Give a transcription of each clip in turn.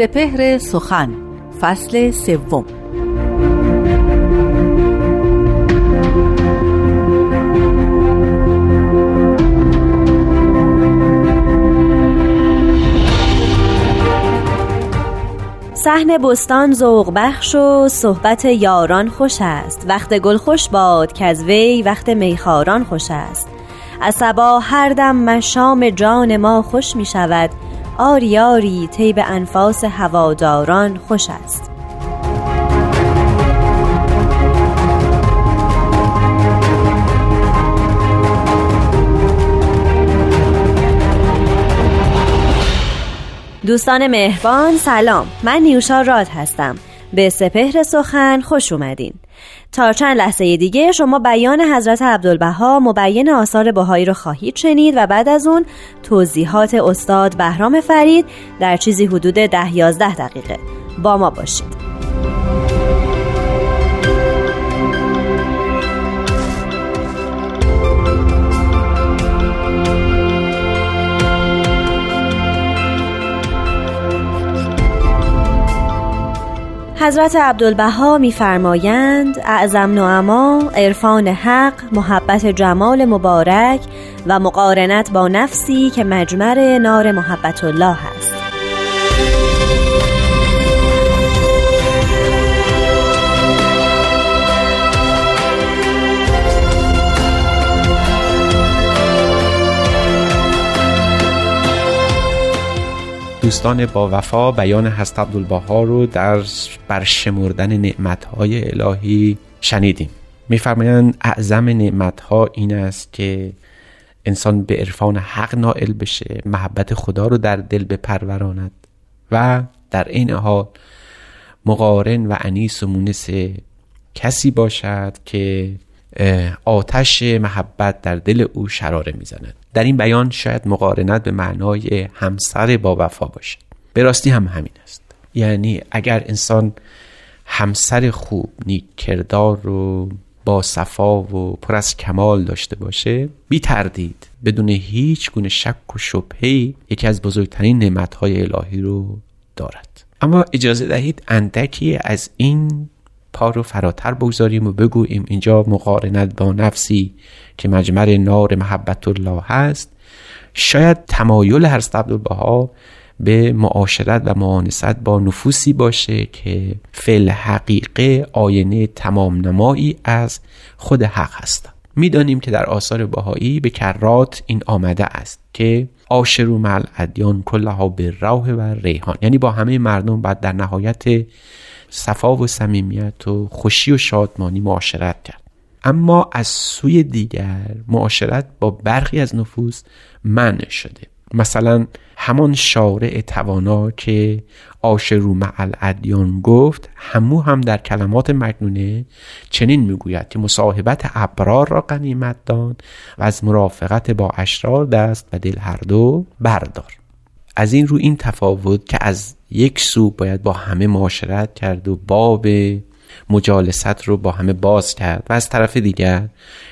سپهر سخن فصل سوم. صحن بستان ذوق بخش و صحبت یاران خوش است. وقت گل خوش باد که از وی وقت میخاران خوش است. از هر دم مشام جان ما خوش می شود آری آری طیب انفاس هواداران خوش است. دوستان مهربان سلام. من نیوشا راد هستم. به سپهر سخن خوش اومدین. تا چند لحظه دیگه شما بیان حضرت عبدالبها مبین آثار بهایی رو خواهید شنید و بعد از اون توضیحات استاد بهرام فرید در چیزی حدود ده یازده دقیقه. با ما باشید. حضرت عبدالبها میفرمایند اعظم نعما عرفان حق محبت جمال مبارک و مقارنت با نفسی که مجمر نار محبت الله است. دوستان با وفا بیان حضرت عبدالبها رو در برشمردن نعمتهای الهی شنیدیم. میفرمایند اعظم نعمتها این است که انسان به عرفان حق نائل بشه محبت خدا رو در دل بپروراند و در این حال مقارن و انیس و مونس کسی باشد که آتش محبت در دل او شراره می‌زند. در این بیان شاید مقارنت به معنای همسر با وفا باشه. به راستی هم همین است. یعنی اگر انسان همسر خوب نیک کردار رو با صفا و پر از کمال داشته باشه بی تردید بدون هیچ گونه شک و شبهی یکی از بزرگترین نعمتهای الهی رو دارد. اما اجازه دهید اندکی از این پا رو فراتر بگذاریم و بگوییم اینجا مقارنت با نفسی که مجمر نار محبت الله هست. شاید تمایل هر عبدالبها به معاشرت و معانست با نفوسی باشه که فعل حقیقه آینه تمام نمایی از خود حق هستند می‌دانیم که در آثار بهایی به کرات این آمده است که آشرو مل ادیان کلها به روح و ریحان. یعنی با همه مردم بعد در نهایت صفا و صمیمیت و خوشی و شادمانی معاشرت کرد. اما از سوی دیگر معاشرت با برخی از نفوس منع شده. مثلا همان شارع توانا که آشرو مع ادیان گفت همو هم در کلمات مکنونه چنین می‌گوید که مصاحبت ابرار را غنیمت دان و از مرافقت با اشرار دست و دل هر دو بردار. از این رو این تفاوت که از یک سو باید با همه معاشرت کرد و باب مجالست رو با همه باز کرد و از طرف دیگر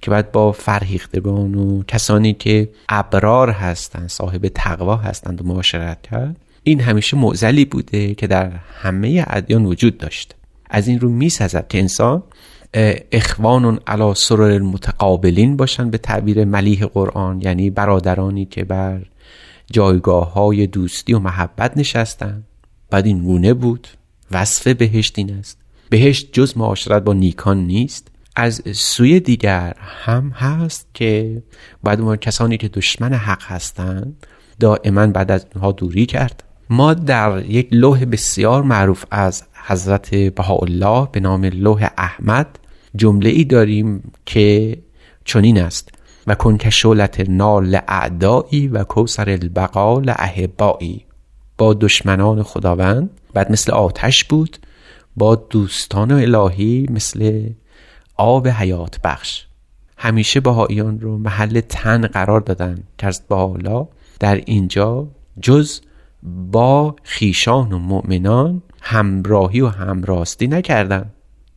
که باید با فرهیختگان و کسانی که ابرار هستند صاحب تقوا هستند و معاشرت کرد این همیشه معزلی بوده که در همه ادیان وجود داشت. از این رو میسزد که انسان اخوان علا سرر المتقابلین باشند به تعبیر ملیح قرآن یعنی برادرانی که بر جایگاه های دوستی و محبت نشستند بعد این گونه بود. وصف بهشت این است. بهشت جز معاشرت با نیکان نیست. از سوی دیگر هم هست که باید ما کسانی که دشمن حق هستند دائما بعد از اونها دوری کرد. ما در یک لوح بسیار معروف از حضرت بهاءالله به نام لوح احمد جمله ای داریم که چنین است. و کن که شولت نار لاعدایی و کوسر البقا لاحبایی با دشمنان خداوند بعد مثل آتش بود با دوستان الهی مثل آب حیات بخش. همیشه بهاییان رو محل تن قرار دادن که از حالا در اینجا جز با خیشان و مؤمنان همراهی و همراستی نکردن.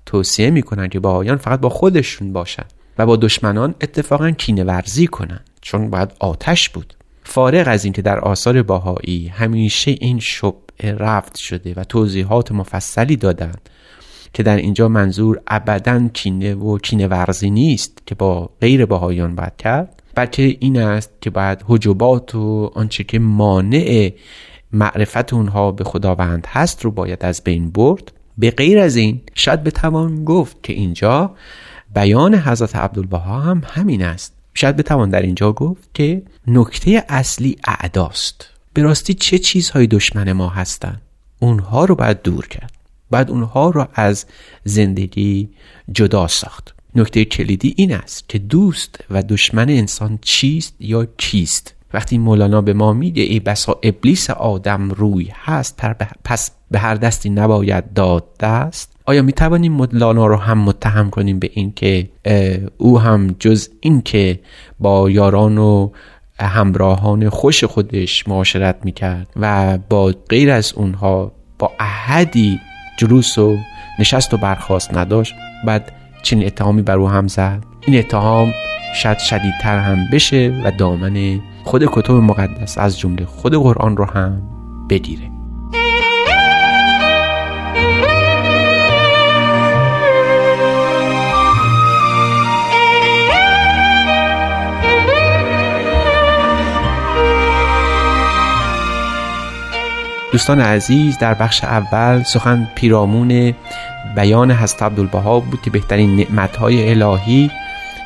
توصیه می‌کنن که بهاییان فقط با خودشون باشن. و با دشمنان اتفاقا کینه ورزی کنن چون باید آتش بود. فارغ از اینکه در آثار باهایی همیشه این شب رفت شده و توضیحات مفصلی دادند که در اینجا منظور ابدا کینه و کینه ورزی نیست که با غیر بهاییان باید کرد بلکه این است که باید حجبات و آنچه که مانع معرفت اونها به خداوند هست رو باید از بین برد. به غیر از این شاید بتوان گفت که اینجا بیان حضرت عبدالبها هم همین است. شاید بتوان در اینجا گفت که نکته اصلی اعداست. به راستی چه چیزهای دشمن ما هستند؟ اونها رو باید دور کرد. بعد اونها رو از زندگی جدا ساخت. نکته کلیدی این است که دوست و دشمن انسان چیست یا کیست؟ وقتی مولانا به ما میگه ای بسا ابلیس آدم روی هست پس به هر دستی نباید داد دست آیا می توانیم مولانا رو هم متهم کنیم به اینکه او هم جز اینکه با یاران و همراهان خوش خودش معاشرت می‌کرد و با غیر از اونها با احدی جلوس و نشست و برخواست نداشت بعد چنین اتهامی بر او هم زد. این اتهام شاید شدیدتر هم بشه و دامن خود کتب مقدس از جمله خود قرآن رو هم بگیره دوستان عزیز در بخش اول سخن پیرامون بیان حضرت عبدالبها بود که بهترین نعمتهای الهی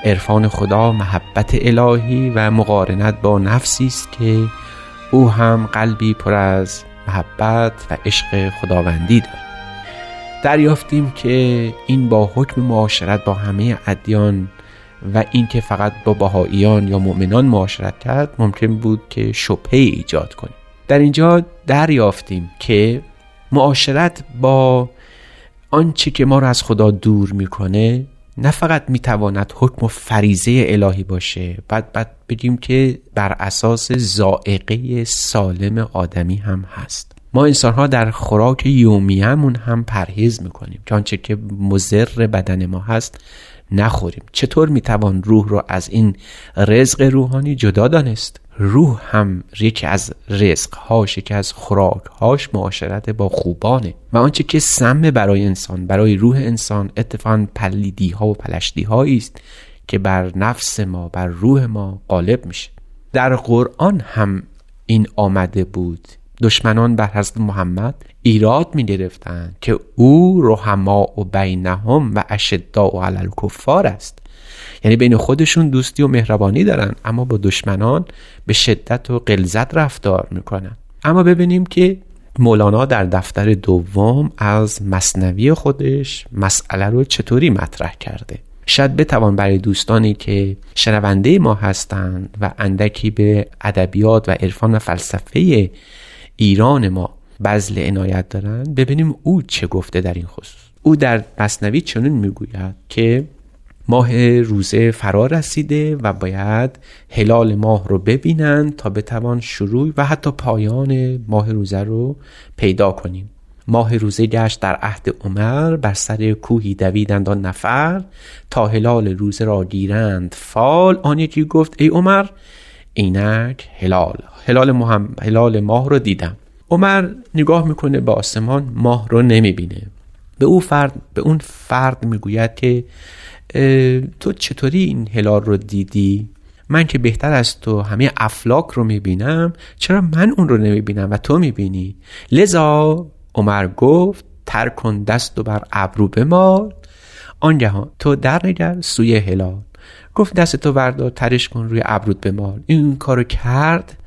عرفان خدا محبت الهی و مقارنت با نفسی است که او هم قلبی پر از محبت و عشق خداوندی دارد. دریافتیم که این با حکم معاشرت با همه ادیان و اینکه فقط با بهاییان یا مؤمنان معاشرت کرد ممکن بود که شبهه ایجاد کنیم. در اینجا دریافتیم که معاشرت با آنچه که ما را از خدا دور می‌کنه نه فقط می‌تواند حکم و فریزه الهی باشه بعد بعد بگیم که بر اساس زائقه سالم آدمی هم هست. ما انسان ها در خوراک یومیهمون هم پرهیز می‌کنیم. که آنچه که مزر بدن ما هست نخوریم. چطور می‌توان روح رو از این رزق روحانی جدا دانست؟ روح هم یکی از رزقهاش یکی از خوراکهاش معاشرت با خوبانه و آنچه که سم برای انسان برای روح انسان اتفاقا پلیدی ها و پلشتی هایی است که بر نفس ما بر روح ما غالب میشه. در قرآن هم این آمده بود دشمنان بر حضرت محمد ایراد می گرفتند که او رحما و بینهم و اشدا و علل کفار است. یعنی بین خودشون دوستی و مهربانی دارن اما با دشمنان به شدت و قلزت رفتار می‌کنن. اما ببینیم که مولانا در دفتر دوم از مصنوی خودش مسئله رو چطوری مطرح کرده. شاید بتوان برای دوستانی که شنونده ما هستند و اندکی به ادبیات و عرفان و فلسفه ایران ما بذل عنایت دارند ببینیم او چه گفته در این خصوص. او در مصنوی چنین می‌گوید که ماه روزه فرا رسیده و باید هلال ماه رو ببینند تا بتوان شروع و حتی پایان ماه روزه رو پیدا کنیم. ماه روزه گشت در عهد عمر بر سر کوهی دویدند آن نفر تا هلال روزه را گیرند. فال آن یکی گفت ای عمر اینک هلال. هلال, مهم... هلال ماه رو دیدم. عمر نگاه می‌کنه به آسمان ماه رو نمی‌بینه. به او فرد به اون فرد می‌گوید که تو چطوری این هلال رو دیدی؟ من که بهتر از تو همه افلاک رو می‌بینم چرا من اون رو نمی‌بینم و تو می‌بینی؟ لذا عمر گفت تر کن دست و بر ابرو بمال آنگهان تو در نگر سوی هلال. گفت دست تو بردار ترش کن روی ابرود بمال. این کارو کرد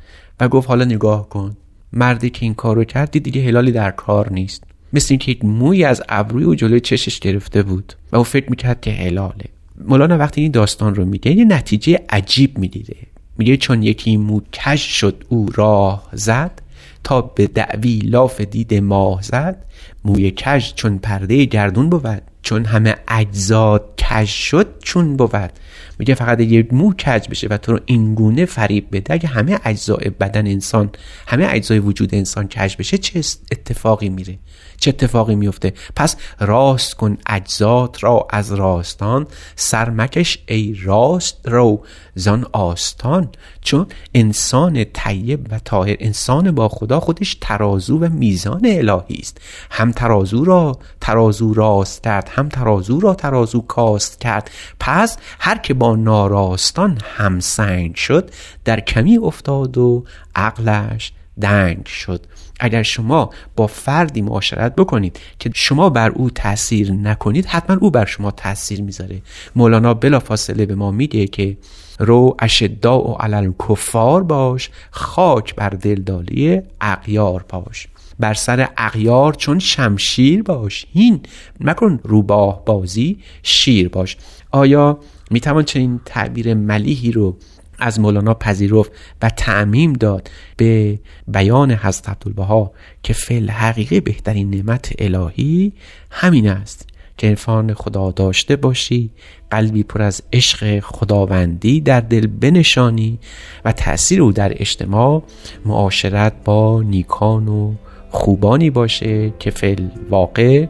و گفت حالا نگاه کن. مردی که این کارو کرد دیگه هلالی در کار نیست. مثل اینکه یک موی از ابروی و جلوی چشش گرفته بود و او فکر می‌کرد که هلاله. مولانا وقتی این داستان رو میگه یه نتیجه عجیب می‌دیده. میگه چون یکی مو کش شد او راه زد تا به دعوی لاف دید ماه زد موی کش چون پرده گردون بود چون همه اجزاد کج شد چون بود. میگه فقط یه مو کج بشه و تو رو این گونه فریب بده. اگه همه اجزای بدن انسان همه اجزای وجود انسان کج بشه چه اتفاقی میره؟ چه اتفاقی میفته پس راست کن اجزات را از راستان سرمکش ای راست رو زان آستان. چون انسان طیب و طاهر انسان با خدا خودش ترازو و میزان الهی است. هم ترازو را ترازو راست کرد هم ترازو را ترازو کاست کرد. پس هر که با ناراستان همسنگ شد در کمی افتاد و عقلش دنگ شد. اگر شما با فردی معاشرت بکنید که شما بر او تاثیر نکنید حتما او بر شما تاثیر می‌ذاره. مولانا بلافاصله به ما میگه که رو اشدا و علل کفار باش خاک بر دلدالی اغیار باش. بر سر اغیار چون شمشیر باش. هین مکن روباه بازی شیر باش. آیا می‌توان چنین تعبیر ملیحی رو از مولانا پذیرفت و تعمیم داد به بیان حضرت عبدالبها که فل حقیقه بهترین نعمت الهی همین است که عرفان خدا داشته باشی قلبی پر از عشق خداوندی در دل بنشانی و تأثیر او در اجتماع معاشرت با نیکان و خوبانی باشه که فل واقع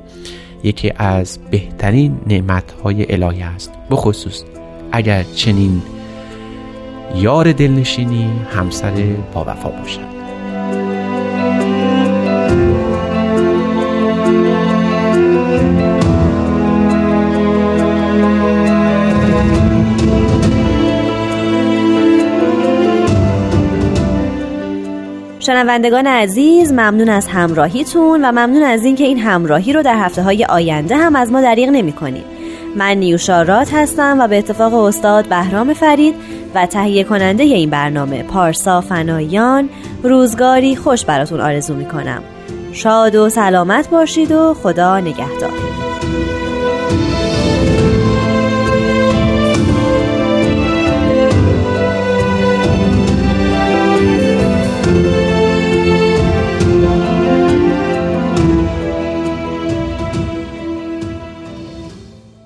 یکی از بهترین نعمتهای الهی است. بخصوص اگر چنین یار دلنشینی همسر با وفا باشد. شنوندگان عزیز ممنون از همراهیتون و ممنون از اینکه این همراهی رو در هفته های آینده هم از ما دریغ نمی کنید. من نیوشارات هستم و به اتفاق استاد بهرام فرید و تهیه کننده این برنامه پارسا فنایان روزگاری خوش براتون آرزو می کنم. شاد و سلامت باشید و خدا نگهدار.